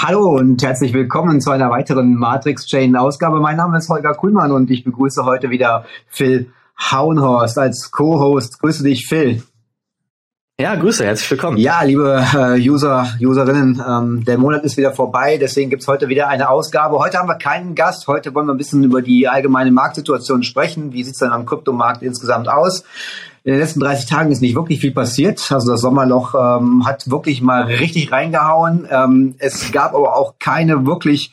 Hallo und herzlich willkommen zu einer weiteren Matrix Chain Ausgabe. Mein Name ist Holger Kuhlmann und ich begrüße heute wieder Phil Hauenhorst als Co-Host. Grüße dich, Phil. Ja, Grüße, herzlich willkommen. Ja, liebe äh, User, Userinnen, ähm, der Monat ist wieder vorbei, deswegen gibt's heute wieder eine Ausgabe. Heute haben wir keinen Gast, heute wollen wir ein bisschen über die allgemeine Marktsituation sprechen. Wie sieht's denn am Kryptomarkt insgesamt aus? In den letzten 30 Tagen ist nicht wirklich viel passiert. Also das Sommerloch ähm, hat wirklich mal richtig reingehauen. Ähm, es gab aber auch keine wirklich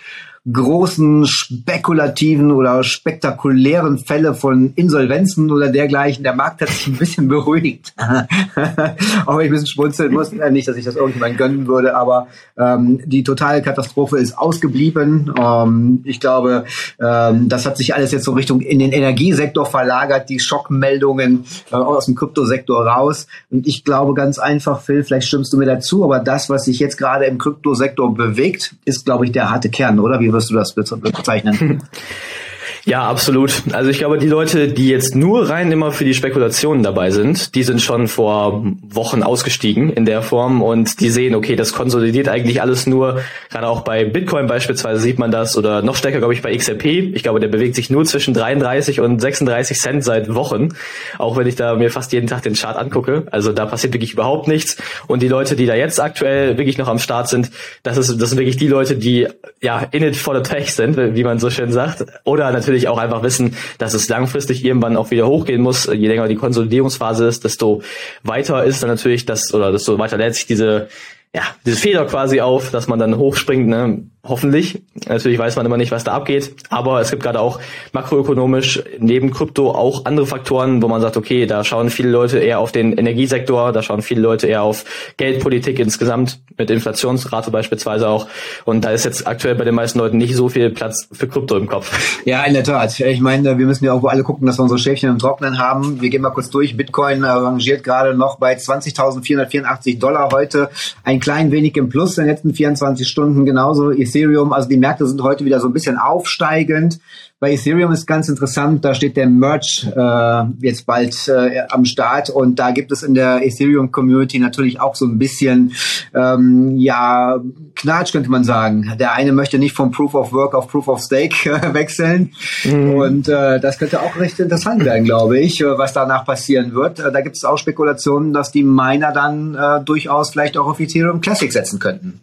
großen spekulativen oder spektakulären Fälle von Insolvenzen oder dergleichen. Der Markt hat sich ein bisschen beruhigt. Auch ich ein bisschen schmunzeln muss. Äh, nicht, dass ich das irgendjemand gönnen würde, aber ähm, die totale Katastrophe ist ausgeblieben. Ähm, ich glaube, ähm, das hat sich alles jetzt so Richtung in den Energiesektor verlagert, die Schockmeldungen äh, aus dem Kryptosektor raus. Und ich glaube ganz einfach, Phil, vielleicht stimmst du mir dazu, aber das, was sich jetzt gerade im Kryptosektor bewegt, ist, glaube ich, der harte Kern, oder? Wie wirst du das bezeichnen? Ja, absolut. Also ich glaube, die Leute, die jetzt nur rein immer für die Spekulationen dabei sind, die sind schon vor Wochen ausgestiegen in der Form und die sehen, okay, das konsolidiert eigentlich alles nur, gerade auch bei Bitcoin beispielsweise sieht man das oder noch stärker, glaube ich, bei XRP. Ich glaube, der bewegt sich nur zwischen 33 und 36 Cent seit Wochen, auch wenn ich da mir fast jeden Tag den Chart angucke. Also da passiert wirklich überhaupt nichts und die Leute, die da jetzt aktuell wirklich noch am Start sind, das ist das sind wirklich die Leute, die ja in it for the tech sind, wie man so schön sagt, oder natürlich natürlich auch einfach wissen, dass es langfristig irgendwann auch wieder hochgehen muss. Je länger die Konsolidierungsphase ist, desto weiter ist dann natürlich das, oder desto weiter lädt sich diese, ja, diese Feder quasi auf, dass man dann hochspringt, ne? Hoffentlich. Natürlich weiß man immer nicht, was da abgeht. Aber es gibt gerade auch makroökonomisch neben Krypto auch andere Faktoren, wo man sagt, okay, da schauen viele Leute eher auf den Energiesektor, da schauen viele Leute eher auf Geldpolitik insgesamt, mit Inflationsrate beispielsweise auch. Und da ist jetzt aktuell bei den meisten Leuten nicht so viel Platz für Krypto im Kopf. Ja, in der Tat. Ich meine, wir müssen ja auch alle gucken, dass wir unsere Schäfchen im Trocknen haben. Wir gehen mal kurz durch. Bitcoin rangiert gerade noch bei 20.484 Dollar heute. Ein klein wenig im Plus in den letzten 24 Stunden. Genauso Ethereum, also die Märkte sind heute wieder so ein bisschen aufsteigend. Bei Ethereum ist ganz interessant, da steht der Merch äh, jetzt bald äh, am Start und da gibt es in der Ethereum Community natürlich auch so ein bisschen ähm, ja Knatsch könnte man sagen. Der eine möchte nicht vom Proof of Work auf Proof of Stake äh, wechseln mhm. und äh, das könnte auch recht interessant werden, glaube ich, äh, was danach passieren wird. Äh, da gibt es auch Spekulationen, dass die Miner dann äh, durchaus vielleicht auch auf Ethereum Classic setzen könnten.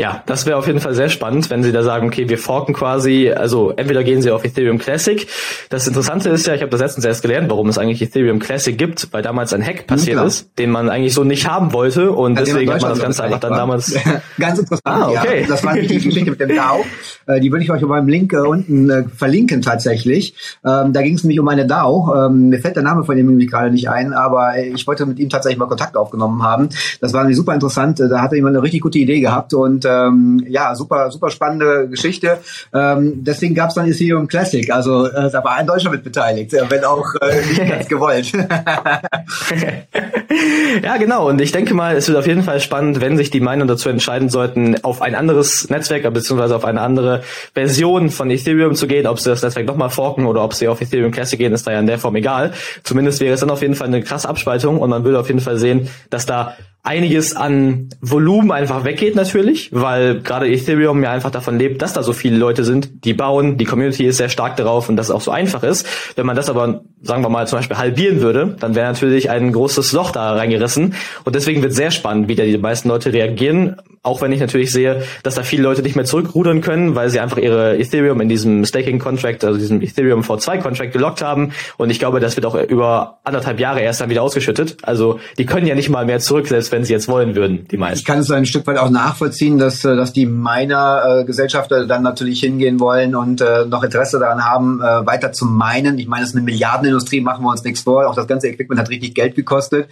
Ja, das wäre auf jeden Fall sehr spannend, wenn sie da sagen, okay, wir forken quasi, also entweder gehen sie auf Ethereum Classic. Das Interessante ist ja, ich habe das letztens erst gelernt, warum es eigentlich Ethereum Classic gibt, weil damals ein Hack passiert ja, ist, den man eigentlich so nicht haben wollte und ja, deswegen hat man das Ganze einfach dann war. damals. Ganz interessant. Ah, okay. Ja, das war die Geschichte mit dem DAO. Äh, die würde ich euch über meinem Link äh, unten äh, verlinken tatsächlich. Ähm, da ging es nämlich um eine DAO. Ähm, mir fällt der Name von dem nämlich gerade nicht ein, aber ich wollte mit ihm tatsächlich mal Kontakt aufgenommen haben. Das war nämlich super interessant. Da hatte jemand eine richtig gute Idee gehabt und ähm, ja, super, super spannende Geschichte. Ähm, deswegen gab es dann Ethereum Classic. Also äh, da war ein Deutscher mit beteiligt, wenn auch äh, nicht ganz gewollt. ja, genau. Und ich denke mal, es wird auf jeden Fall spannend, wenn sich die Meinungen dazu entscheiden sollten, auf ein anderes Netzwerk beziehungsweise auf eine andere Version von Ethereum zu gehen. Ob sie das Netzwerk nochmal forken oder ob sie auf Ethereum Classic gehen, ist da ja in der Form egal. Zumindest wäre es dann auf jeden Fall eine krasse Abspaltung und man würde auf jeden Fall sehen, dass da einiges an Volumen einfach weggeht natürlich, weil gerade Ethereum ja einfach davon lebt, dass da so viele Leute sind, die bauen, die Community ist sehr stark darauf und dass es auch so einfach ist. Wenn man das aber, sagen wir mal, zum Beispiel halbieren würde, dann wäre natürlich ein großes Loch da reingerissen und deswegen wird sehr spannend, wie da die meisten Leute reagieren, auch wenn ich natürlich sehe, dass da viele Leute nicht mehr zurückrudern können, weil sie einfach ihre Ethereum in diesem Staking Contract, also diesem Ethereum V2 Contract gelockt haben und ich glaube, das wird auch über anderthalb Jahre erst dann wieder ausgeschüttet. Also die können ja nicht mal mehr zurück, selbst wenn sie jetzt wollen würden, die meisten. Ich kann es ein Stück weit auch nachvollziehen, dass, äh, dass die Miner-Gesellschafter dann natürlich hingehen wollen und äh, noch Interesse daran haben, äh, weiter zu meinen. Ich meine, es ist eine Milliardenindustrie, machen wir uns nichts vor. Auch das ganze Equipment hat richtig Geld gekostet.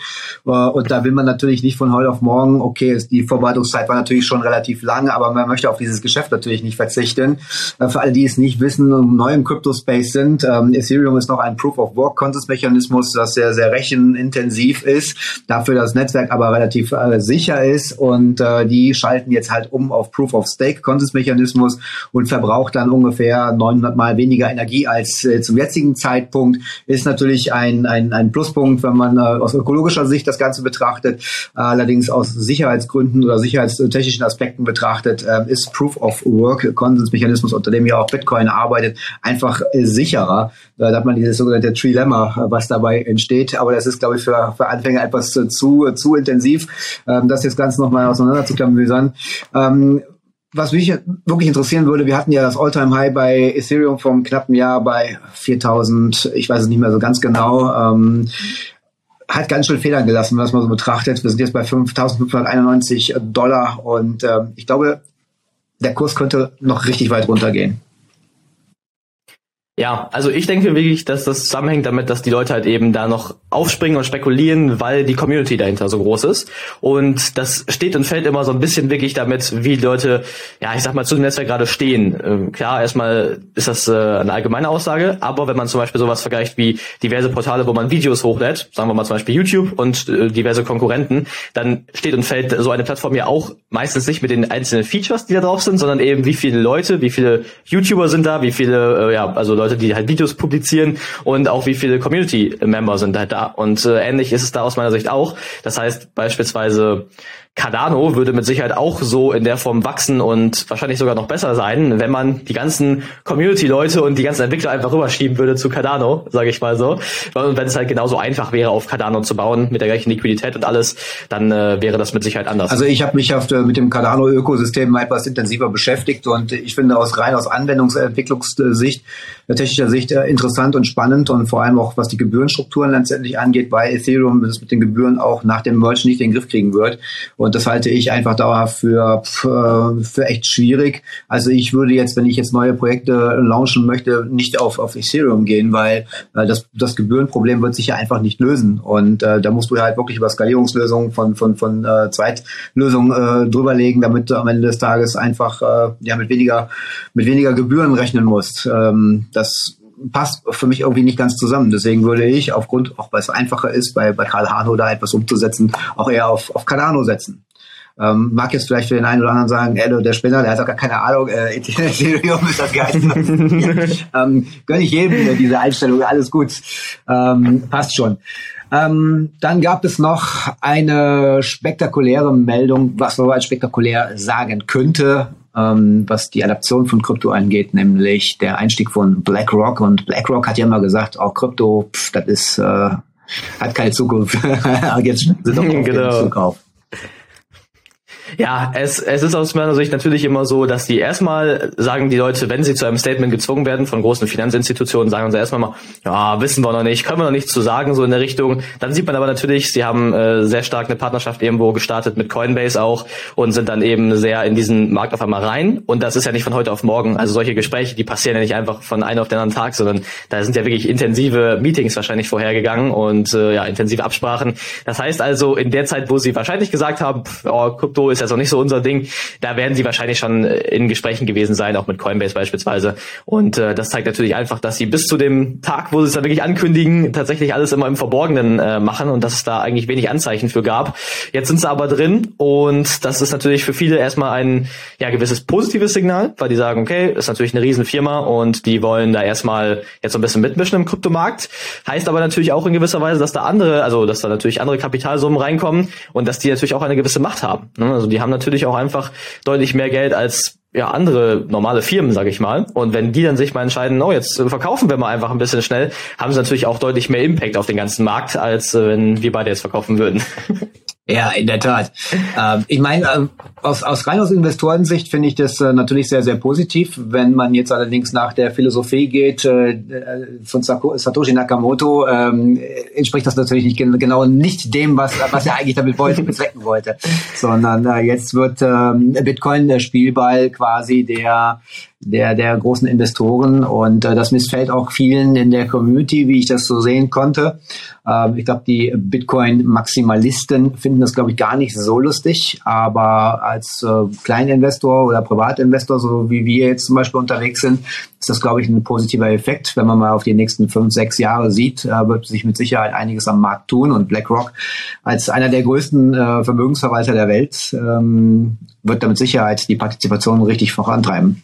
Äh, und da will man natürlich nicht von heute auf morgen, okay, die Vorbereitungszeit war natürlich schon relativ lang, aber man möchte auf dieses Geschäft natürlich nicht verzichten. Äh, für alle, die es nicht wissen und neu im Crypto-Space sind, ähm, Ethereum ist noch ein Proof-of-Work-Konsensmechanismus, das sehr, sehr rechenintensiv ist. Dafür das Netzwerk aber relativ äh, sicher ist und die schalten jetzt halt um auf Proof of Stake Konsensmechanismus und verbraucht dann ungefähr 900 mal weniger Energie als zum jetzigen Zeitpunkt. Ist natürlich ein, ein, ein Pluspunkt, wenn man äh, aus ökologischer Sicht das Ganze betrachtet. Allerdings aus Sicherheitsgründen oder sicherheitstechnischen Aspekten betrachtet, äh, ist Proof of Work, Konsensmechanismus, unter dem ja auch Bitcoin arbeitet, einfach äh, sicherer. Da hat man dieses sogenannte Trilemma, was dabei entsteht. Aber das ist, glaube ich, für, für Anfänger etwas zu, zu intensiv, ähm, das jetzt ganz nochmal auseinanderzuklamüsern. Ähm, was mich wirklich interessieren würde, wir hatten ja das All-Time-High bei Ethereum vom knappen Jahr bei 4000, ich weiß es nicht mehr so ganz genau. Ähm, hat ganz schön Federn gelassen, wenn man das mal so betrachtet. Wir sind jetzt bei 5.591 Dollar und äh, ich glaube, der Kurs könnte noch richtig weit runtergehen. Ja, also ich denke wirklich, dass das zusammenhängt damit, dass die Leute halt eben da noch aufspringen und spekulieren, weil die Community dahinter so groß ist. Und das steht und fällt immer so ein bisschen wirklich damit, wie Leute, ja, ich sag mal, zu dem Netzwerk gerade stehen. Ähm, klar, erstmal ist das äh, eine allgemeine Aussage, aber wenn man zum Beispiel sowas vergleicht wie diverse Portale, wo man Videos hochlädt, sagen wir mal zum Beispiel YouTube und äh, diverse Konkurrenten, dann steht und fällt so eine Plattform ja auch meistens nicht mit den einzelnen Features, die da drauf sind, sondern eben wie viele Leute, wie viele YouTuber sind da, wie viele, äh, ja, also Leute, die halt Videos publizieren und auch wie viele Community-Member sind halt da. Und äh, ähnlich ist es da aus meiner Sicht auch. Das heißt beispielsweise Cardano würde mit Sicherheit auch so in der Form wachsen und wahrscheinlich sogar noch besser sein, wenn man die ganzen Community-Leute und die ganzen Entwickler einfach rüberschieben würde zu Cardano, sage ich mal so. Und wenn es halt genauso einfach wäre, auf Cardano zu bauen, mit der gleichen Liquidität und alles, dann äh, wäre das mit Sicherheit anders. Also ich habe mich auf, mit dem Cardano-Ökosystem etwas intensiver beschäftigt und ich finde aus rein aus Anwendungsentwicklungssicht, äh, technischer Sicht äh, interessant und spannend und vor allem auch was die Gebührenstrukturen letztendlich angeht, bei Ethereum das mit den Gebühren auch nach dem Merge nicht in den Griff kriegen wird. Und und das halte ich einfach dauerhaft für, für, echt schwierig. Also ich würde jetzt, wenn ich jetzt neue Projekte launchen möchte, nicht auf, auf Ethereum gehen, weil äh, das, das Gebührenproblem wird sich ja einfach nicht lösen. Und äh, da musst du halt wirklich über Skalierungslösungen von, von, von äh, Zweitlösungen äh, drüberlegen, damit du am Ende des Tages einfach äh, ja mit weniger, mit weniger Gebühren rechnen musst. Ähm, das passt für mich irgendwie nicht ganz zusammen. Deswegen würde ich aufgrund, auch weil es einfacher ist, bei, bei Karl Hano da etwas umzusetzen, auch eher auf, auf Cardano setzen. Ähm, mag jetzt vielleicht für den einen oder anderen sagen, ey, der Spinner, der hat doch gar keine Ahnung, äh, Ethereum ist das Geist. ähm, gönn ich jedem diese Einstellung, alles gut. Ähm, passt schon. Ähm, dann gab es noch eine spektakuläre Meldung, was man als spektakulär sagen könnte ähm, was die Adaption von Krypto angeht, nämlich der Einstieg von BlackRock. Und BlackRock hat ja immer gesagt, oh, Krypto, das ist, äh, hat keine Zukunft. Jetzt sind auch genau. Zukauf. Ja, es, es ist aus meiner Sicht natürlich immer so, dass die erstmal sagen die Leute, wenn sie zu einem Statement gezwungen werden von großen Finanzinstitutionen, sagen sie erstmal mal, ja, wissen wir noch nicht, können wir noch nichts zu sagen, so in der Richtung. Dann sieht man aber natürlich, sie haben äh, sehr stark eine Partnerschaft irgendwo gestartet mit Coinbase auch und sind dann eben sehr in diesen Markt auf einmal rein. Und das ist ja nicht von heute auf morgen. Also solche Gespräche, die passieren ja nicht einfach von einem auf den anderen Tag, sondern da sind ja wirklich intensive Meetings wahrscheinlich vorhergegangen und äh, ja, intensive Absprachen. Das heißt also, in der Zeit, wo sie wahrscheinlich gesagt haben, oh, Krypto ist ist noch nicht so unser Ding. Da werden sie wahrscheinlich schon äh, in Gesprächen gewesen sein, auch mit Coinbase beispielsweise. Und äh, das zeigt natürlich einfach, dass sie bis zu dem Tag, wo sie es dann wirklich ankündigen, tatsächlich alles immer im Verborgenen äh, machen und dass es da eigentlich wenig Anzeichen für gab. Jetzt sind sie aber drin und das ist natürlich für viele erstmal ein ja gewisses positives Signal, weil die sagen, okay, ist natürlich eine Riesenfirma und die wollen da erstmal jetzt so ein bisschen mitmischen im Kryptomarkt. Heißt aber natürlich auch in gewisser Weise, dass da andere, also dass da natürlich andere Kapitalsummen reinkommen und dass die natürlich auch eine gewisse Macht haben. Ne? Also die haben natürlich auch einfach deutlich mehr Geld als ja andere normale Firmen, sage ich mal. Und wenn die dann sich mal entscheiden, oh, jetzt verkaufen wir mal einfach ein bisschen schnell, haben sie natürlich auch deutlich mehr Impact auf den ganzen Markt, als äh, wenn wir beide jetzt verkaufen würden. Ja, in der Tat. Ähm, ich meine, äh, aus, aus rein aus Investorensicht finde ich das äh, natürlich sehr, sehr positiv. Wenn man jetzt allerdings nach der Philosophie geht äh, von Satoshi Nakamoto, ähm, entspricht das natürlich nicht genau nicht dem, was, was er eigentlich damit wollte, bezwecken wollte. Sondern äh, jetzt wird ähm, Bitcoin der Spielball quasi der der, der großen Investoren und äh, das missfällt auch vielen in der Community, wie ich das so sehen konnte. Ähm, ich glaube, die Bitcoin-Maximalisten finden das, glaube ich, gar nicht so lustig, aber als äh, Kleininvestor oder Privatinvestor, so wie wir jetzt zum Beispiel unterwegs sind, ist das, glaube ich, ein positiver Effekt. Wenn man mal auf die nächsten fünf, sechs Jahre sieht, äh, wird sich mit Sicherheit einiges am Markt tun und BlackRock als einer der größten äh, Vermögensverwalter der Welt ähm, wird damit Sicherheit die Partizipation richtig vorantreiben.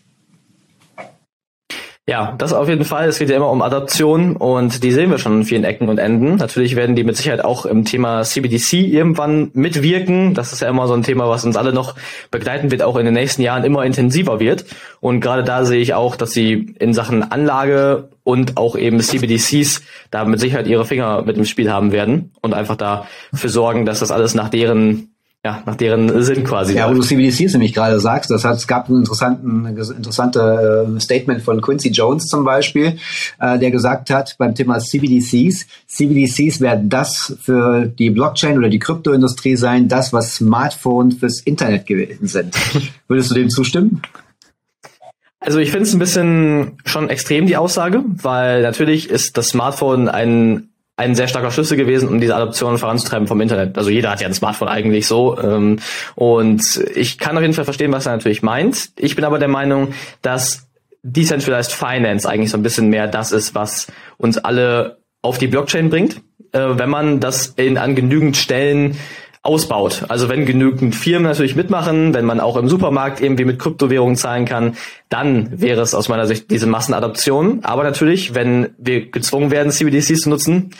Ja, das auf jeden Fall. Es geht ja immer um Adaption und die sehen wir schon in vielen Ecken und Enden. Natürlich werden die mit Sicherheit auch im Thema CBDC irgendwann mitwirken. Das ist ja immer so ein Thema, was uns alle noch begleiten wird, auch in den nächsten Jahren immer intensiver wird. Und gerade da sehe ich auch, dass sie in Sachen Anlage und auch eben CBDCs da mit Sicherheit ihre Finger mit im Spiel haben werden und einfach dafür sorgen, dass das alles nach deren ja, nach deren Sinn quasi. Ja, wo du CBDCs nämlich gerade sagst, das hat, es gab ein interessanten, interessante äh, Statement von Quincy Jones zum Beispiel, äh, der gesagt hat beim Thema CBDCs, CBDCs werden das für die Blockchain oder die Kryptoindustrie sein, das, was Smartphones fürs Internet gewesen sind. Würdest du dem zustimmen? Also ich finde es ein bisschen schon extrem die Aussage, weil natürlich ist das Smartphone ein ein sehr starker Schlüssel gewesen, um diese Adoption voranzutreiben vom Internet. Also jeder hat ja ein Smartphone eigentlich so. Ähm, und ich kann auf jeden Fall verstehen, was er natürlich meint. Ich bin aber der Meinung, dass Decentralized Finance eigentlich so ein bisschen mehr das ist, was uns alle auf die Blockchain bringt, äh, wenn man das in, an genügend Stellen ausbaut. Also wenn genügend Firmen natürlich mitmachen, wenn man auch im Supermarkt irgendwie mit Kryptowährungen zahlen kann, dann wäre es aus meiner Sicht diese Massenadaption. Aber natürlich, wenn wir gezwungen werden, CBDCs zu nutzen,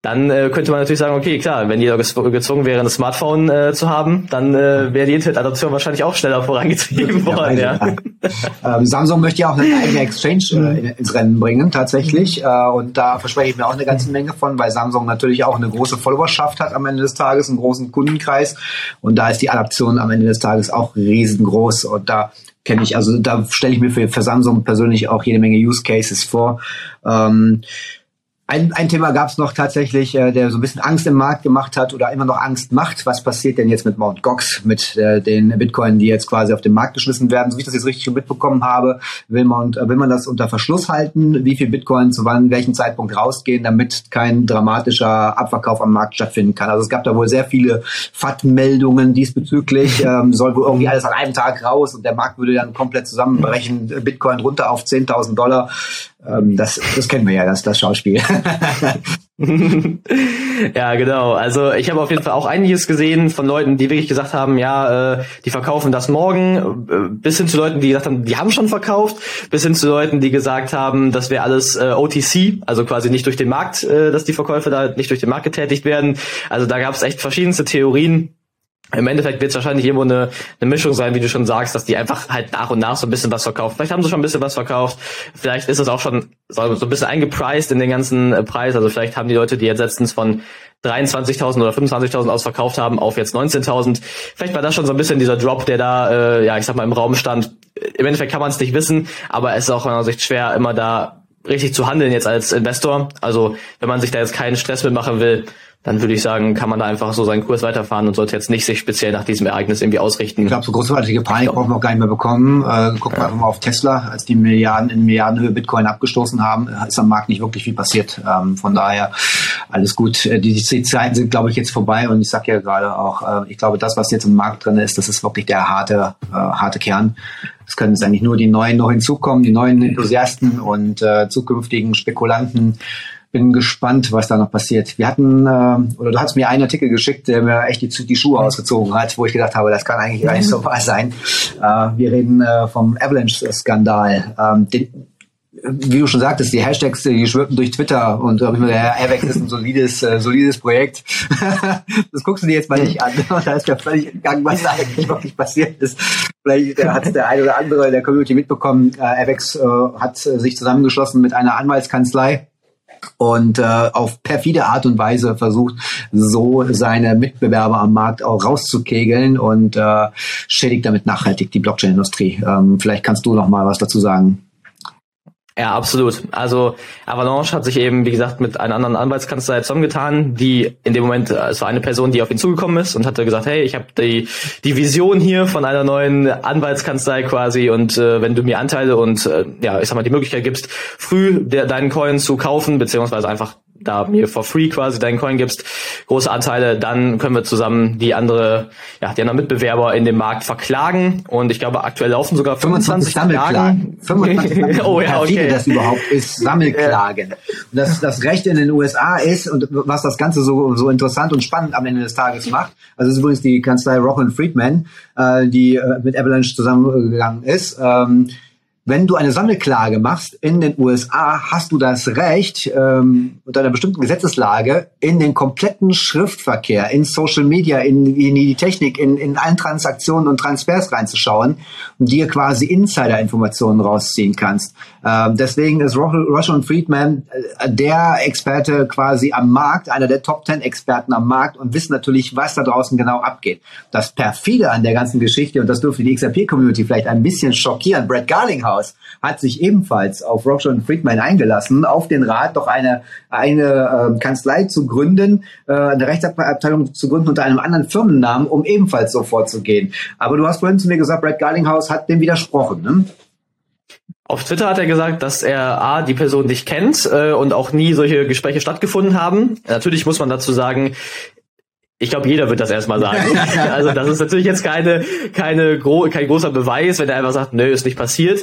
dann äh, könnte man natürlich sagen, okay, klar, wenn jeder gezwungen wäre, ein Smartphone äh, zu haben, dann äh, wäre die Internetadoption wahrscheinlich auch schneller vorangetrieben worden. Ja, ja. ähm, Samsung möchte ja auch eine eigene Exchange äh, ins Rennen bringen, tatsächlich. Äh, und da verspreche ich mir auch eine ganze Menge von, weil Samsung natürlich auch eine große Followerschaft hat am Ende des Tages, einen großen Kundenkreis. Und da ist die Adaption am Ende des Tages auch riesengroß. Und da kenne ich, also da stelle ich mir für, für Samsung persönlich auch jede Menge Use Cases vor. Ähm, ein, ein Thema gab es noch tatsächlich, äh, der so ein bisschen Angst im Markt gemacht hat oder immer noch Angst macht. Was passiert denn jetzt mit Mt. Gox, mit äh, den Bitcoin, die jetzt quasi auf den Markt geschmissen werden? So wie ich das jetzt richtig mitbekommen habe, will man, äh, will man das unter Verschluss halten, wie viel Bitcoin zu wann, welchem Zeitpunkt rausgehen, damit kein dramatischer Abverkauf am Markt stattfinden kann. Also es gab da wohl sehr viele FAT-Meldungen diesbezüglich. ähm, soll wohl irgendwie alles an einem Tag raus und der Markt würde dann komplett zusammenbrechen, Bitcoin runter auf 10.000 Dollar. Ähm, das, das kennen wir ja, das, das Schauspiel. ja, genau. Also ich habe auf jeden Fall auch einiges gesehen von Leuten, die wirklich gesagt haben, ja, äh, die verkaufen das morgen, äh, bis hin zu Leuten, die gesagt haben, die haben schon verkauft, bis hin zu Leuten, die gesagt haben, das wäre alles äh, OTC, also quasi nicht durch den Markt, äh, dass die Verkäufe da nicht durch den Markt getätigt werden. Also da gab es echt verschiedenste Theorien. Im Endeffekt wird es wahrscheinlich irgendwo eine, eine Mischung sein, wie du schon sagst, dass die einfach halt nach und nach so ein bisschen was verkaufen. Vielleicht haben sie schon ein bisschen was verkauft. Vielleicht ist es auch schon so ein bisschen eingepreist in den ganzen äh, Preis. Also vielleicht haben die Leute, die jetzt letztens von 23.000 oder 25.000 aus verkauft haben, auf jetzt 19.000. Vielleicht war das schon so ein bisschen dieser Drop, der da, äh, ja, ich sag mal, im Raum stand. Im Endeffekt kann man es nicht wissen, aber es ist auch aus meiner Sicht schwer, immer da richtig zu handeln jetzt als Investor. Also wenn man sich da jetzt keinen Stress mitmachen will, dann würde ich sagen, kann man da einfach so seinen Kurs weiterfahren und sollte jetzt nicht sich speziell nach diesem Ereignis irgendwie ausrichten. Ich glaube, so großartige Panik brauchen wir auch gar nicht mehr bekommen. Äh, gucken wir einfach mal auf Tesla, als die Milliarden in Milliardenhöhe Bitcoin abgestoßen haben, ist am Markt nicht wirklich viel passiert. Ähm, von daher alles gut. Äh, die, die Zeiten sind, glaube ich, jetzt vorbei und ich sage ja gerade auch, äh, ich glaube, das, was jetzt im Markt drin ist, das ist wirklich der harte, äh, harte Kern. Es können jetzt eigentlich nur die Neuen noch hinzukommen, die neuen Enthusiasten und äh, zukünftigen Spekulanten bin gespannt, was da noch passiert. Wir hatten, äh, oder du hast mir einen Artikel geschickt, der mir echt die, die Schuhe ausgezogen hat, wo ich gedacht habe, das kann eigentlich gar nicht so wahr sein. Äh, wir reden äh, vom Avalanche-Skandal. Ähm, den, wie du schon sagtest, die Hashtags, die schwirrten durch Twitter und äh, der Avex ist ein solides, äh, solides Projekt. das guckst du dir jetzt mal nicht an. da ist ja völlig entgangen, was da eigentlich wirklich passiert ist. Vielleicht äh, hat der eine oder andere in der Community mitbekommen. Äh, Avex äh, hat äh, sich zusammengeschlossen mit einer Anwaltskanzlei und äh, auf perfide Art und Weise versucht, so seine Mitbewerber am Markt auch rauszukegeln und äh, schädigt damit nachhaltig die Blockchain-Industrie. Ähm, vielleicht kannst du noch mal was dazu sagen. Ja, absolut. Also Avalanche hat sich eben, wie gesagt, mit einer anderen Anwaltskanzlei zusammengetan, die in dem Moment, äh, es war eine Person, die auf ihn zugekommen ist und hatte gesagt, hey, ich habe die, die Vision hier von einer neuen Anwaltskanzlei quasi und äh, wenn du mir Anteile und äh, ja, ich sag mal, die Möglichkeit gibst, früh der, deinen Coin zu kaufen, beziehungsweise einfach da mir for free quasi deinen Coin gibst, große Anteile, dann können wir zusammen die andere, ja, die anderen Mitbewerber in dem Markt verklagen. Und ich glaube, aktuell laufen sogar 25, 25 Sammelklagen. 25 Sammelklagen. oh ja, okay. Wie das überhaupt ist, Sammelklagen. Und das, das Recht in den USA ist, und was das Ganze so, so interessant und spannend am Ende des Tages macht, also ist übrigens die Kanzlei Rock Friedman, äh, die äh, mit Avalanche zusammengegangen ist, ähm, wenn du eine Sammelklage machst in den USA, hast du das Recht, ähm, unter einer bestimmten Gesetzeslage in den kompletten Schriftverkehr, in Social Media, in, in die Technik, in, in allen Transaktionen und Transfers reinzuschauen und dir quasi Insider-Informationen rausziehen kannst. Ähm, deswegen ist Russell Friedman äh, der Experte quasi am Markt, einer der Top Ten Experten am Markt und wissen natürlich, was da draußen genau abgeht. Das perfide an der ganzen Geschichte, und das dürfte die XRP-Community vielleicht ein bisschen schockieren, Brett Garlinghouse Haus hat sich ebenfalls auf Rockshore und Friedman eingelassen, auf den Rat doch eine, eine äh, Kanzlei zu gründen, äh, eine Rechtsabteilung zu gründen unter einem anderen Firmennamen, um ebenfalls so vorzugehen. Aber du hast vorhin zu mir gesagt, Brad Garlinghouse hat dem widersprochen. Ne? Auf Twitter hat er gesagt, dass er A, die Person nicht kennt äh, und auch nie solche Gespräche stattgefunden haben. Natürlich muss man dazu sagen, ich glaube, jeder wird das erstmal sagen. also das ist natürlich jetzt keine, keine gro kein großer Beweis, wenn er einfach sagt, nö, ist nicht passiert.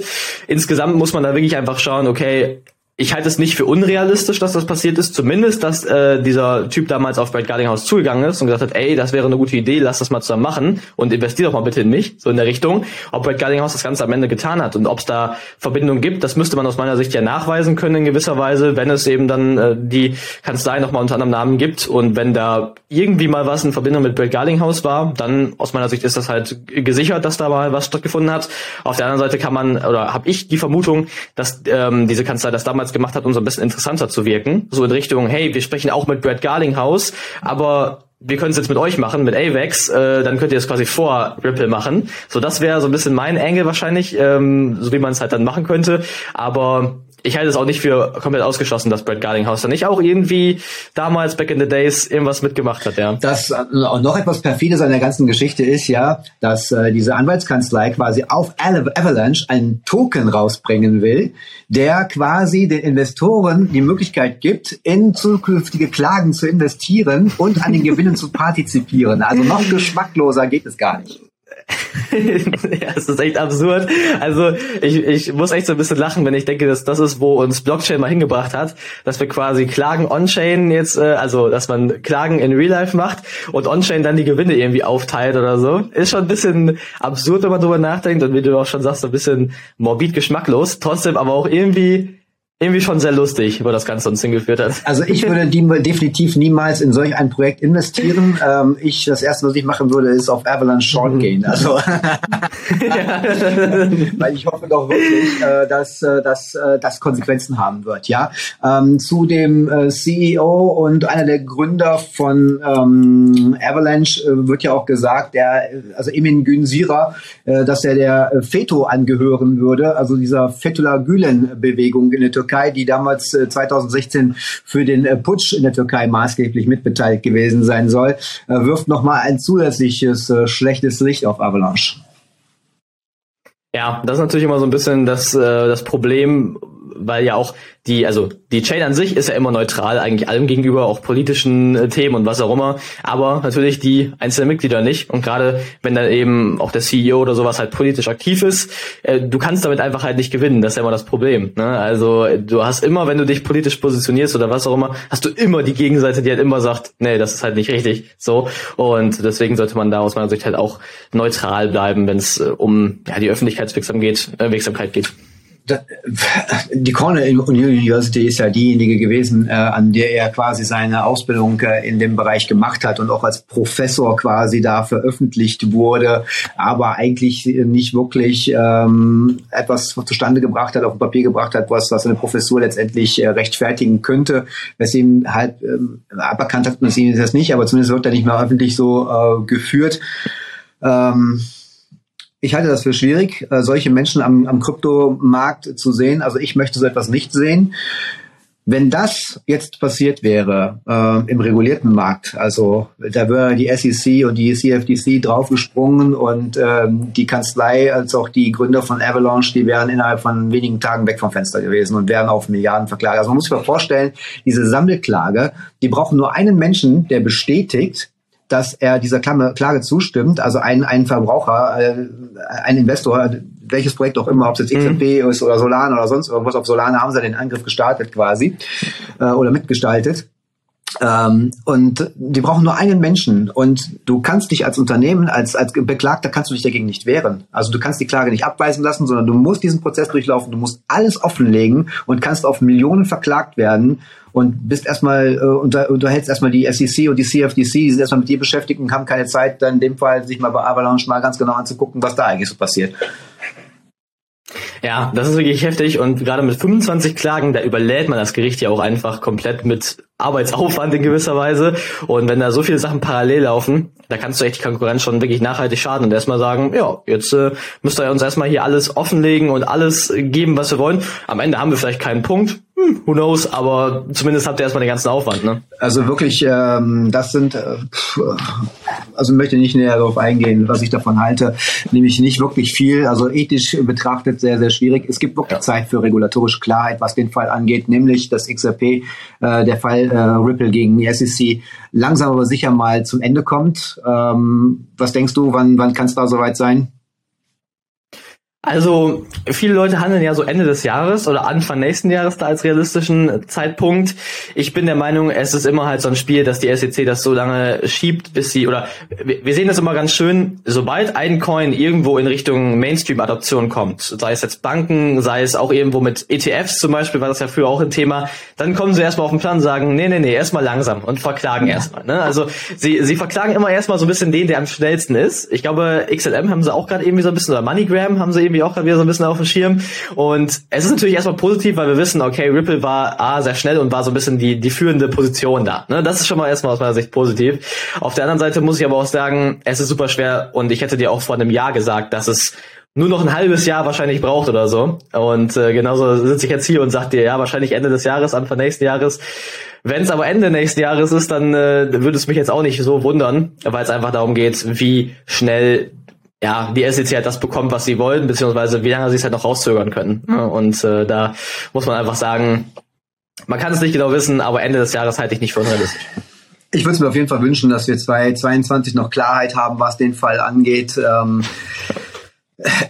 Insgesamt muss man da wirklich einfach schauen, okay, ich halte es nicht für unrealistisch, dass das passiert ist. Zumindest, dass äh, dieser Typ damals auf Brad Gardinghaus zugegangen ist und gesagt hat, ey, das wäre eine gute Idee, lass das mal zusammen machen und investier doch mal bitte in mich, so in der Richtung. Ob Brad Gardinghaus das Ganze am Ende getan hat und ob es da Verbindungen gibt, das müsste man aus meiner Sicht ja nachweisen können in gewisser Weise, wenn es eben dann äh, die Kanzlei nochmal unter anderem Namen gibt und wenn da irgendwie mal was in Verbindung mit Brad Gardinghaus war, dann aus meiner Sicht ist das halt gesichert, dass da mal was stattgefunden hat. Auf der anderen Seite kann man, oder habe ich die Vermutung, dass ähm, diese Kanzlei das damals damals gemacht hat, um so ein bisschen interessanter zu wirken. So in Richtung, hey, wir sprechen auch mit Brad Garlinghouse, aber wir können es jetzt mit euch machen, mit AVEX, äh, dann könnt ihr es quasi vor Ripple machen. So, das wäre so ein bisschen mein Angle wahrscheinlich, ähm, so wie man es halt dann machen könnte. Aber ich halte es auch nicht für komplett ausgeschlossen, dass Brad Garlinghouse da nicht auch irgendwie damals back in the days irgendwas mitgemacht hat, ja. Das äh, noch etwas perfides an der ganzen Geschichte ist ja, dass äh, diese Anwaltskanzlei quasi auf Avalanche einen Token rausbringen will, der quasi den Investoren die Möglichkeit gibt, in zukünftige Klagen zu investieren und an den Gewinnen zu partizipieren. Also noch geschmackloser geht es gar nicht. ja, es ist echt absurd. Also ich, ich muss echt so ein bisschen lachen, wenn ich denke, dass das ist, wo uns Blockchain mal hingebracht hat, dass wir quasi Klagen on-chain jetzt, äh, also dass man Klagen in Real Life macht und on-chain dann die Gewinne irgendwie aufteilt oder so. Ist schon ein bisschen absurd, wenn man drüber nachdenkt und wie du auch schon sagst, so ein bisschen morbid geschmacklos, trotzdem aber auch irgendwie irgendwie schon sehr lustig, wo das Ganze uns hingeführt hat. Also ich würde definitiv niemals in solch ein Projekt investieren. Ähm, ich, das erste, was ich machen würde, ist auf Avalanche Short mhm. gehen. Also, weil ich hoffe doch wirklich, äh, dass, äh, dass äh, das Konsequenzen haben wird. Ja, ähm, zu dem äh, CEO und einer der Gründer von ähm, Avalanche äh, wird ja auch gesagt, der, also Emin Günsira, äh, dass er der FETO angehören würde, also dieser Fethullah Gülen Bewegung in der Türkei Türkei, die damals äh, 2016 für den äh, Putsch in der Türkei maßgeblich mitbeteiligt gewesen sein soll, äh, wirft nochmal ein zusätzliches äh, schlechtes Licht auf Avalanche. Ja, das ist natürlich immer so ein bisschen das, äh, das Problem, weil ja auch die, also die Chain an sich ist ja immer neutral eigentlich allem gegenüber, auch politischen äh, Themen und was auch immer, aber natürlich die einzelnen Mitglieder nicht. Und gerade wenn dann eben auch der CEO oder sowas halt politisch aktiv ist, äh, du kannst damit einfach halt nicht gewinnen. Das ist ja immer das Problem. Ne? Also du hast immer, wenn du dich politisch positionierst oder was auch immer, hast du immer die Gegenseite, die halt immer sagt, nee, das ist halt nicht richtig. So und deswegen sollte man da aus meiner Sicht halt auch neutral bleiben, wenn es äh, um ja, die Öffentlichkeitswirksamkeit geht. Äh, Wirksamkeit geht die Cornell University ist ja diejenige gewesen, äh, an der er quasi seine Ausbildung äh, in dem Bereich gemacht hat und auch als Professor quasi da veröffentlicht wurde, aber eigentlich nicht wirklich ähm, etwas zustande gebracht hat, auf dem Papier gebracht hat, was, was eine Professur letztendlich äh, rechtfertigen könnte. Weswegen halt ähm, aberkannt hat man es das nicht, aber zumindest wird er nicht mehr öffentlich so äh, geführt. Ähm, ich halte das für schwierig, äh, solche Menschen am, am Kryptomarkt zu sehen. Also ich möchte so etwas nicht sehen. Wenn das jetzt passiert wäre äh, im regulierten Markt, also da wäre die SEC und die CFTC draufgesprungen und ähm, die Kanzlei als auch die Gründer von Avalanche, die wären innerhalb von wenigen Tagen weg vom Fenster gewesen und wären auf Milliarden verklagt. Also man muss sich mal vorstellen, diese Sammelklage, die brauchen nur einen Menschen, der bestätigt, dass er dieser Klage zustimmt, also ein, ein Verbraucher, äh, ein Investor, welches Projekt auch immer, ob es jetzt XRP mhm. ist oder Solana oder sonst irgendwas, auf Solana haben sie den Angriff gestartet quasi äh, oder mitgestaltet. Ähm, und die brauchen nur einen Menschen. Und du kannst dich als Unternehmen, als, als Beklagter, kannst du dich dagegen nicht wehren. Also du kannst die Klage nicht abweisen lassen, sondern du musst diesen Prozess durchlaufen. Du musst alles offenlegen und kannst auf Millionen verklagt werden und bist erstmal, äh, unter, unterhältst erstmal die SEC und die CFTC, die sind erstmal mit dir beschäftigt und haben keine Zeit, dann in dem Fall sich mal bei Avalanche mal ganz genau anzugucken, was da eigentlich so passiert. Ja, das ist wirklich heftig und gerade mit 25 Klagen, da überlädt man das Gericht ja auch einfach komplett mit Arbeitsaufwand in gewisser Weise. Und wenn da so viele Sachen parallel laufen, da kannst du echt die Konkurrenz schon wirklich nachhaltig schaden und erstmal sagen, ja, jetzt äh, müsst ihr uns erstmal hier alles offenlegen und alles geben, was wir wollen. Am Ende haben wir vielleicht keinen Punkt, hm, who knows, aber zumindest habt ihr erstmal den ganzen Aufwand, ne? Also wirklich, ähm, das sind, äh, also möchte nicht näher darauf eingehen, was ich davon halte, nämlich nicht wirklich viel, also ethisch betrachtet sehr, sehr schwierig. Es gibt wirklich ja. Zeit für regulatorische Klarheit, was den Fall angeht, nämlich das XRP, äh, der Fall äh, Ripple gegen die SEC, langsam aber sicher mal zum Ende kommt. Ähm, was denkst du, wann, wann kann es da soweit sein? Also viele Leute handeln ja so Ende des Jahres oder Anfang nächsten Jahres da als realistischen Zeitpunkt. Ich bin der Meinung, es ist immer halt so ein Spiel, dass die SEC das so lange schiebt, bis sie oder wir sehen das immer ganz schön, sobald ein Coin irgendwo in Richtung Mainstream-Adoption kommt, sei es jetzt Banken, sei es auch irgendwo mit ETFs zum Beispiel, war das ja früher auch ein Thema, dann kommen sie erstmal auf den Plan und sagen, nee, nee, nee, erstmal langsam und verklagen ja. erstmal. Ne? Also sie, sie verklagen immer erstmal so ein bisschen den, der am schnellsten ist. Ich glaube, XLM haben sie auch gerade irgendwie so ein bisschen, oder MoneyGram haben sie eben irgendwie auch gerade wieder so ein bisschen auf dem Schirm. Und es ist natürlich erstmal positiv, weil wir wissen, okay, Ripple war A, sehr schnell und war so ein bisschen die, die führende Position da. Ne? Das ist schon mal erstmal aus meiner Sicht positiv. Auf der anderen Seite muss ich aber auch sagen, es ist super schwer und ich hätte dir auch vor einem Jahr gesagt, dass es nur noch ein halbes Jahr wahrscheinlich braucht oder so. Und äh, genauso sitze ich jetzt hier und sag dir, ja, wahrscheinlich Ende des Jahres, Anfang nächsten Jahres. Wenn es aber Ende nächsten Jahres ist, dann äh, würde es mich jetzt auch nicht so wundern, weil es einfach darum geht, wie schnell ja, die SEC halt das bekommt, was sie wollen, beziehungsweise wie lange sie es halt noch rauszögern können. Und äh, da muss man einfach sagen, man kann es nicht genau wissen, aber Ende des Jahres halte ich nicht für unrealistisch. Ich würde es mir auf jeden Fall wünschen, dass wir 2022 noch Klarheit haben, was den Fall angeht. Ähm,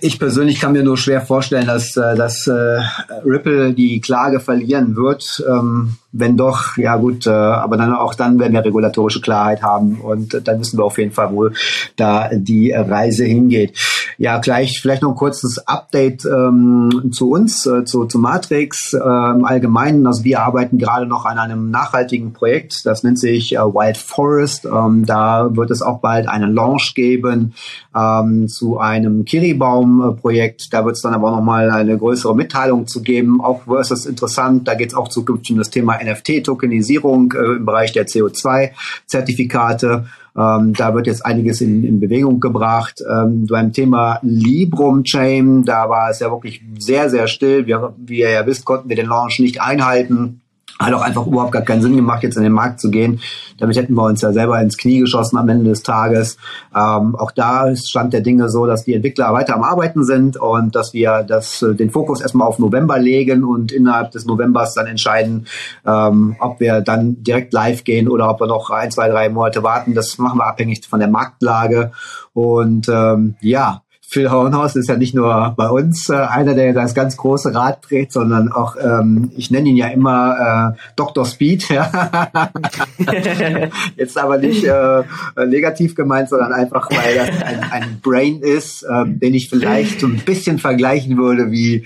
ich persönlich kann mir nur schwer vorstellen, dass, äh, dass äh, Ripple die Klage verlieren wird. Ähm, wenn doch, ja gut, äh, aber dann auch dann werden wir regulatorische Klarheit haben und dann wissen wir auf jeden Fall, wo da die Reise hingeht. Ja, gleich vielleicht noch ein kurzes Update ähm, zu uns, äh, zu, zu Matrix äh, im Allgemeinen. Also wir arbeiten gerade noch an einem nachhaltigen Projekt, das nennt sich äh, Wild Forest. Ähm, da wird es auch bald einen Launch geben ähm, zu einem Kiribaum-Projekt. Da wird es dann aber auch nochmal eine größere Mitteilung zu geben. Auch ist das interessant, da geht es auch zukünftig um das Thema NFT-Tokenisierung äh, im Bereich der CO2-Zertifikate. Ähm, da wird jetzt einiges in, in Bewegung gebracht. Ähm, beim Thema Librum Chain, da war es ja wirklich sehr, sehr still. Wir, wie ihr ja wisst, konnten wir den Launch nicht einhalten hat auch einfach überhaupt gar keinen Sinn gemacht, jetzt in den Markt zu gehen. Damit hätten wir uns ja selber ins Knie geschossen am Ende des Tages. Ähm, auch da Stand der Dinge so, dass die Entwickler weiter am Arbeiten sind und dass wir das, äh, den Fokus erstmal auf November legen und innerhalb des Novembers dann entscheiden, ähm, ob wir dann direkt live gehen oder ob wir noch ein, zwei, drei Monate warten. Das machen wir abhängig von der Marktlage. Und ähm, ja, Phil Hornhaus ist ja nicht nur bei uns äh, einer, der das ganz große Rad dreht, sondern auch, ähm, ich nenne ihn ja immer äh, Dr. Speed. Jetzt aber nicht äh, negativ gemeint, sondern einfach, weil das ein, ein Brain ist, äh, den ich vielleicht so ein bisschen vergleichen würde wie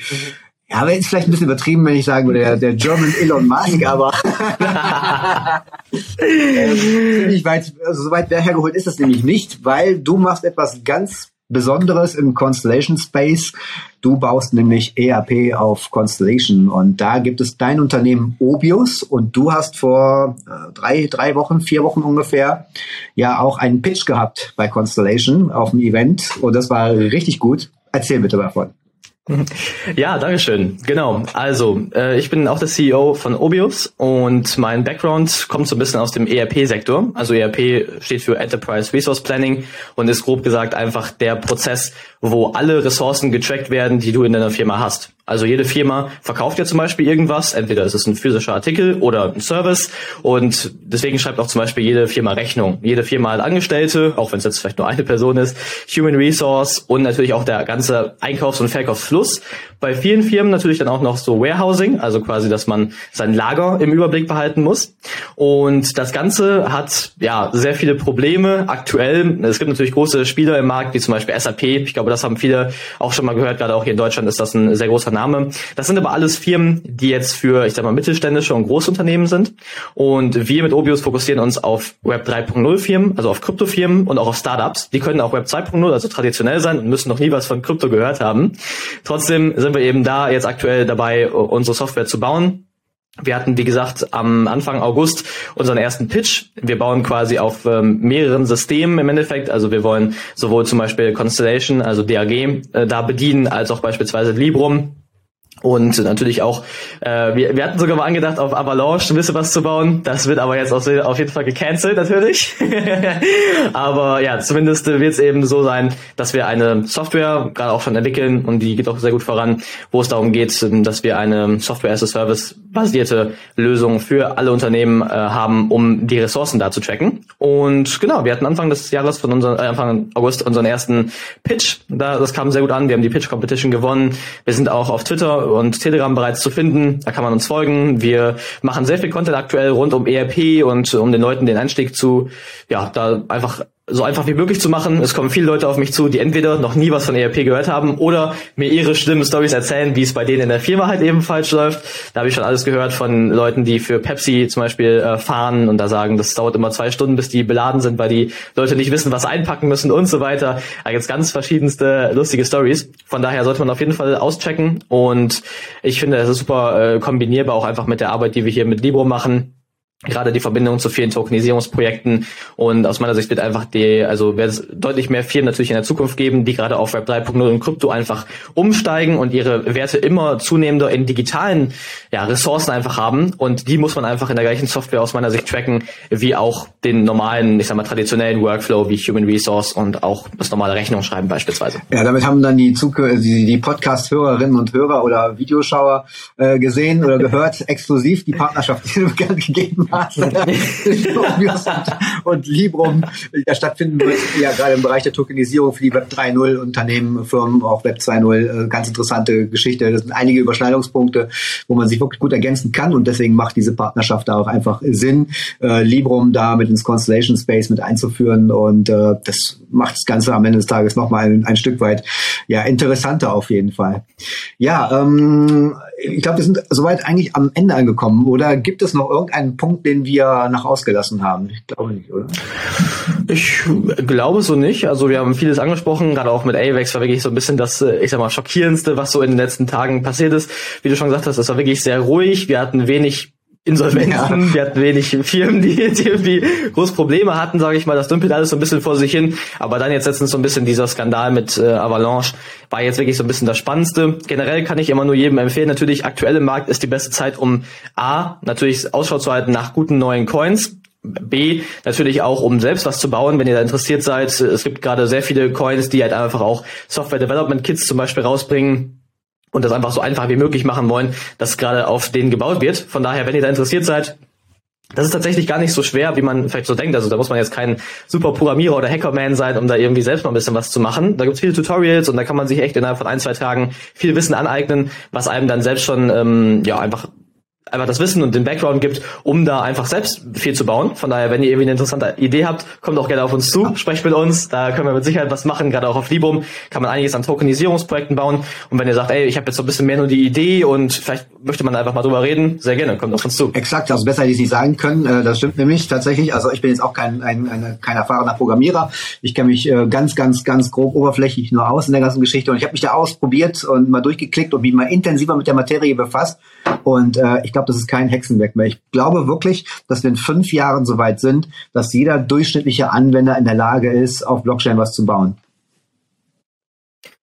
ja, aber ist vielleicht ein bisschen übertrieben, wenn ich sagen würde, der, der German Elon Musk, aber äh, weit, also so weit hergeholt ist das nämlich nicht, weil du machst etwas ganz Besonderes im Constellation Space. Du baust nämlich ERP auf Constellation und da gibt es dein Unternehmen Obius und du hast vor äh, drei, drei Wochen, vier Wochen ungefähr ja auch einen Pitch gehabt bei Constellation auf dem Event und das war richtig gut. Erzähl bitte davon. Ja, Dankeschön. Genau. Also, äh, ich bin auch der CEO von Obius und mein Background kommt so ein bisschen aus dem ERP-Sektor. Also ERP steht für Enterprise Resource Planning und ist grob gesagt einfach der Prozess, wo alle Ressourcen getrackt werden, die du in deiner Firma hast. Also jede Firma verkauft ja zum Beispiel irgendwas, entweder ist es ein physischer Artikel oder ein Service und deswegen schreibt auch zum Beispiel jede Firma Rechnung. Jede Firma hat Angestellte, auch wenn es jetzt vielleicht nur eine Person ist, Human Resource und natürlich auch der ganze Einkaufs- und Verkaufsfluss. Bei vielen Firmen natürlich dann auch noch so Warehousing, also quasi, dass man sein Lager im Überblick behalten muss. Und das Ganze hat ja sehr viele Probleme aktuell. Es gibt natürlich große Spieler im Markt, wie zum Beispiel SAP. Ich glaube, das haben viele auch schon mal gehört. Gerade auch hier in Deutschland ist das ein sehr großer Name. Das sind aber alles Firmen, die jetzt für, ich sag mal, mittelständische und Großunternehmen sind. Und wir mit Obius fokussieren uns auf Web 3.0 Firmen, also auf Kryptofirmen und auch auf Startups. Die können auch Web 2.0, also traditionell sein und müssen noch nie was von Krypto gehört haben. Trotzdem sind wir eben da jetzt aktuell dabei, unsere Software zu bauen. Wir hatten, wie gesagt, am Anfang August unseren ersten Pitch. Wir bauen quasi auf ähm, mehreren Systemen im Endeffekt. Also wir wollen sowohl zum Beispiel Constellation, also DAG, äh, da bedienen, als auch beispielsweise Librum. Und natürlich auch, äh, wir, wir hatten sogar mal angedacht, auf Avalanche ein bisschen was zu bauen. Das wird aber jetzt auf, jeden Fall gecancelt, natürlich. aber ja, zumindest wird es eben so sein, dass wir eine Software gerade auch schon entwickeln und die geht auch sehr gut voran, wo es darum geht, dass wir eine Software as a Service basierte Lösung für alle Unternehmen äh, haben, um die Ressourcen da zu tracken. Und genau, wir hatten Anfang des Jahres von unseren, äh, Anfang August unseren ersten Pitch. Da, das kam sehr gut an. Wir haben die Pitch Competition gewonnen. Wir sind auch auf Twitter und Telegram bereits zu finden. Da kann man uns folgen. Wir machen sehr viel Content aktuell rund um ERP und um den Leuten den Einstieg zu, ja, da einfach so einfach wie möglich zu machen. Es kommen viele Leute auf mich zu, die entweder noch nie was von ERP gehört haben oder mir ihre schlimmen Stories erzählen, wie es bei denen in der Firma halt eben falsch läuft. Da habe ich schon alles gehört von Leuten, die für Pepsi zum Beispiel äh, fahren und da sagen, das dauert immer zwei Stunden, bis die beladen sind, weil die Leute nicht wissen, was einpacken müssen und so weiter. Da gibt's ganz verschiedenste lustige Stories. Von daher sollte man auf jeden Fall auschecken und ich finde, es ist super äh, kombinierbar auch einfach mit der Arbeit, die wir hier mit Libro machen gerade die Verbindung zu vielen Tokenisierungsprojekten und aus meiner Sicht wird einfach die, also wird es deutlich mehr Firmen natürlich in der Zukunft geben, die gerade auf Web 3.0 und Krypto einfach umsteigen und ihre Werte immer zunehmender in digitalen ja, Ressourcen einfach haben und die muss man einfach in der gleichen Software aus meiner Sicht tracken, wie auch den normalen, ich sag mal, traditionellen Workflow wie Human Resource und auch das normale Rechnung beispielsweise. Ja, damit haben dann die, die, die Podcast-Hörerinnen und Hörer oder Videoschauer äh, gesehen oder gehört, exklusiv die Partnerschaft, die du bekannt gegeben und Librum ja stattfinden wird, ja gerade im Bereich der Tokenisierung für die Web 3.0 Unternehmen, Firmen, auch Web 2.0, äh, ganz interessante Geschichte. Das sind einige Überschneidungspunkte, wo man sich wirklich gut ergänzen kann und deswegen macht diese Partnerschaft da auch einfach Sinn, äh, Librum da mit ins Constellation Space mit einzuführen und äh, das macht das Ganze am Ende des Tages nochmal ein, ein Stück weit ja interessanter auf jeden Fall. Ja, ähm, ich glaube, wir sind soweit eigentlich am Ende angekommen. Oder gibt es noch irgendeinen Punkt, den wir noch ausgelassen haben? Ich glaube nicht, oder? Ich glaube so nicht. Also wir haben vieles angesprochen, gerade auch mit AVEX war wirklich so ein bisschen das, äh, ich sag mal, schockierendste, was so in den letzten Tagen passiert ist. Wie du schon gesagt hast, es war wirklich sehr ruhig. Wir hatten wenig Insolvenzen, ja. wir hatten wenig Firmen, die, irgendwie große Probleme hatten, sage ich mal. Das dümpelt alles so ein bisschen vor sich hin. Aber dann jetzt letztens so ein bisschen dieser Skandal mit äh, Avalanche war jetzt wirklich so ein bisschen das Spannendste. Generell kann ich immer nur jedem empfehlen, natürlich aktuell im Markt ist die beste Zeit, um A, natürlich Ausschau zu halten nach guten neuen Coins. B, natürlich auch, um selbst was zu bauen, wenn ihr da interessiert seid. Es gibt gerade sehr viele Coins, die halt einfach auch Software Development Kits zum Beispiel rausbringen und das einfach so einfach wie möglich machen wollen, dass gerade auf denen gebaut wird. Von daher, wenn ihr da interessiert seid, das ist tatsächlich gar nicht so schwer, wie man vielleicht so denkt. Also da muss man jetzt kein super Programmierer oder Hackerman sein, um da irgendwie selbst mal ein bisschen was zu machen. Da gibt's viele Tutorials und da kann man sich echt innerhalb von ein, zwei Tagen viel Wissen aneignen, was einem dann selbst schon ähm, ja einfach einfach das Wissen und den Background gibt, um da einfach selbst viel zu bauen. Von daher, wenn ihr irgendwie eine interessante Idee habt, kommt auch gerne auf uns zu, sprecht mit uns, da können wir mit Sicherheit was machen, gerade auch auf Libum. Kann man einiges an Tokenisierungsprojekten bauen. Und wenn ihr sagt, ey, ich habe jetzt so ein bisschen mehr nur die Idee und vielleicht möchte man einfach mal drüber reden, sehr gerne, kommt auf uns zu. Exakt, also besser hätte ich es nicht sagen können, äh, das stimmt nämlich tatsächlich, also ich bin jetzt auch kein, ein, ein, kein erfahrener Programmierer, ich kenne mich äh, ganz, ganz, ganz grob oberflächlich nur aus in der ganzen Geschichte und ich habe mich da ausprobiert und mal durchgeklickt und mich mal intensiver mit der Materie befasst und äh, ich glaube, das ist kein Hexenwerk mehr. Ich glaube wirklich, dass wir in fünf Jahren so weit sind, dass jeder durchschnittliche Anwender in der Lage ist, auf Blockchain was zu bauen.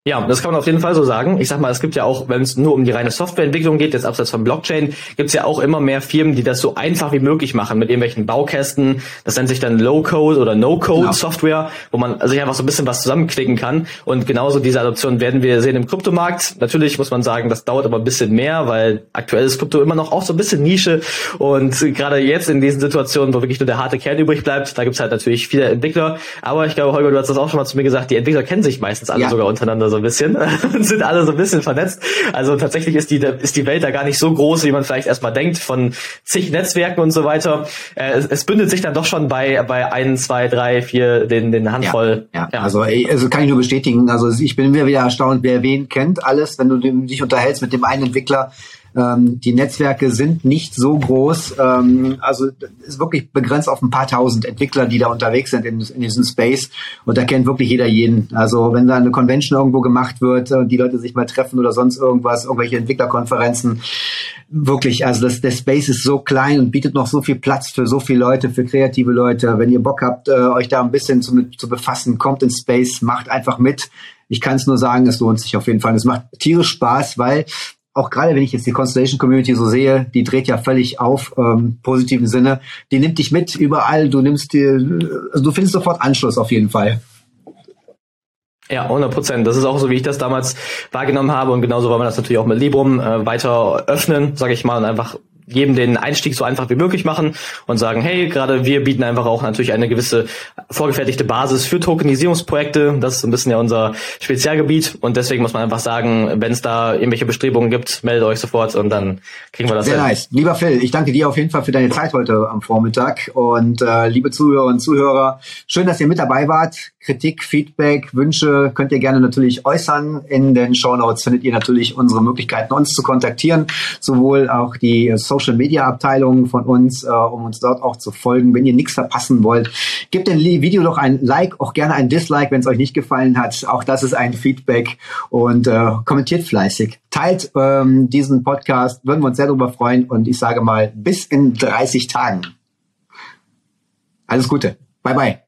Ja, das kann man auf jeden Fall so sagen. Ich sag mal, es gibt ja auch, wenn es nur um die reine Softwareentwicklung geht, jetzt abseits von Blockchain, gibt es ja auch immer mehr Firmen, die das so einfach wie möglich machen mit irgendwelchen Baukästen. Das nennt sich dann Low-Code oder No-Code-Software, genau. wo man sich einfach so ein bisschen was zusammenklicken kann. Und genauso diese Adoption werden wir sehen im Kryptomarkt. Natürlich muss man sagen, das dauert aber ein bisschen mehr, weil aktuell ist Krypto immer noch auch so ein bisschen Nische. Und gerade jetzt in diesen Situationen, wo wirklich nur der harte Kern übrig bleibt, da gibt's halt natürlich viele Entwickler. Aber ich glaube, Holger, du hast das auch schon mal zu mir gesagt, die Entwickler kennen sich meistens alle ja. sogar untereinander so ein bisschen und sind alle so ein bisschen vernetzt. Also tatsächlich ist die, ist die Welt da gar nicht so groß, wie man vielleicht erstmal denkt, von zig Netzwerken und so weiter. Äh, es, es bündelt sich dann doch schon bei, bei ein, zwei, drei, vier, den, den Handvoll. Ja, ja. ja. Also, also kann ich nur bestätigen. Also ich bin mir wieder erstaunt, wer wen kennt alles, wenn du dich unterhältst mit dem einen Entwickler, ähm, die Netzwerke sind nicht so groß. Ähm, also ist wirklich begrenzt auf ein paar tausend Entwickler, die da unterwegs sind in, in diesem Space. Und da kennt wirklich jeder jeden. Also wenn da eine Convention irgendwo gemacht wird und die Leute sich mal treffen oder sonst irgendwas, irgendwelche Entwicklerkonferenzen, wirklich, also das, der Space ist so klein und bietet noch so viel Platz für so viele Leute, für kreative Leute. Wenn ihr Bock habt, äh, euch da ein bisschen zu, zu befassen, kommt ins Space, macht einfach mit. Ich kann es nur sagen, es lohnt sich auf jeden Fall. Es macht tierisch Spaß, weil auch gerade wenn ich jetzt die Constellation Community so sehe, die dreht ja völlig auf, ähm, positiven Sinne. Die nimmt dich mit überall, du nimmst dir, also du findest sofort Anschluss auf jeden Fall. Ja, 100 Prozent. Das ist auch so, wie ich das damals wahrgenommen habe und genauso wollen wir das natürlich auch mit Librum äh, weiter öffnen, sage ich mal, und einfach jedem den Einstieg so einfach wie möglich machen und sagen, hey, gerade wir bieten einfach auch natürlich eine gewisse vorgefertigte Basis für Tokenisierungsprojekte. Das ist ein bisschen ja unser Spezialgebiet und deswegen muss man einfach sagen, wenn es da irgendwelche Bestrebungen gibt, meldet euch sofort und dann kriegen wir das. Sehr hin. nice. Lieber Phil, ich danke dir auf jeden Fall für deine Zeit heute am Vormittag und äh, liebe Zuhörer und Zuhörer, schön, dass ihr mit dabei wart. Kritik, Feedback, Wünsche könnt ihr gerne natürlich äußern. In den Show Notes findet ihr natürlich unsere Möglichkeiten, uns zu kontaktieren, sowohl auch die Social Media Abteilung von uns, äh, um uns dort auch zu folgen. Wenn ihr nichts verpassen wollt, gebt dem Video doch ein Like, auch gerne ein Dislike, wenn es euch nicht gefallen hat. Auch das ist ein Feedback und äh, kommentiert fleißig. Teilt ähm, diesen Podcast, würden wir uns sehr darüber freuen und ich sage mal bis in 30 Tagen. Alles Gute. Bye bye.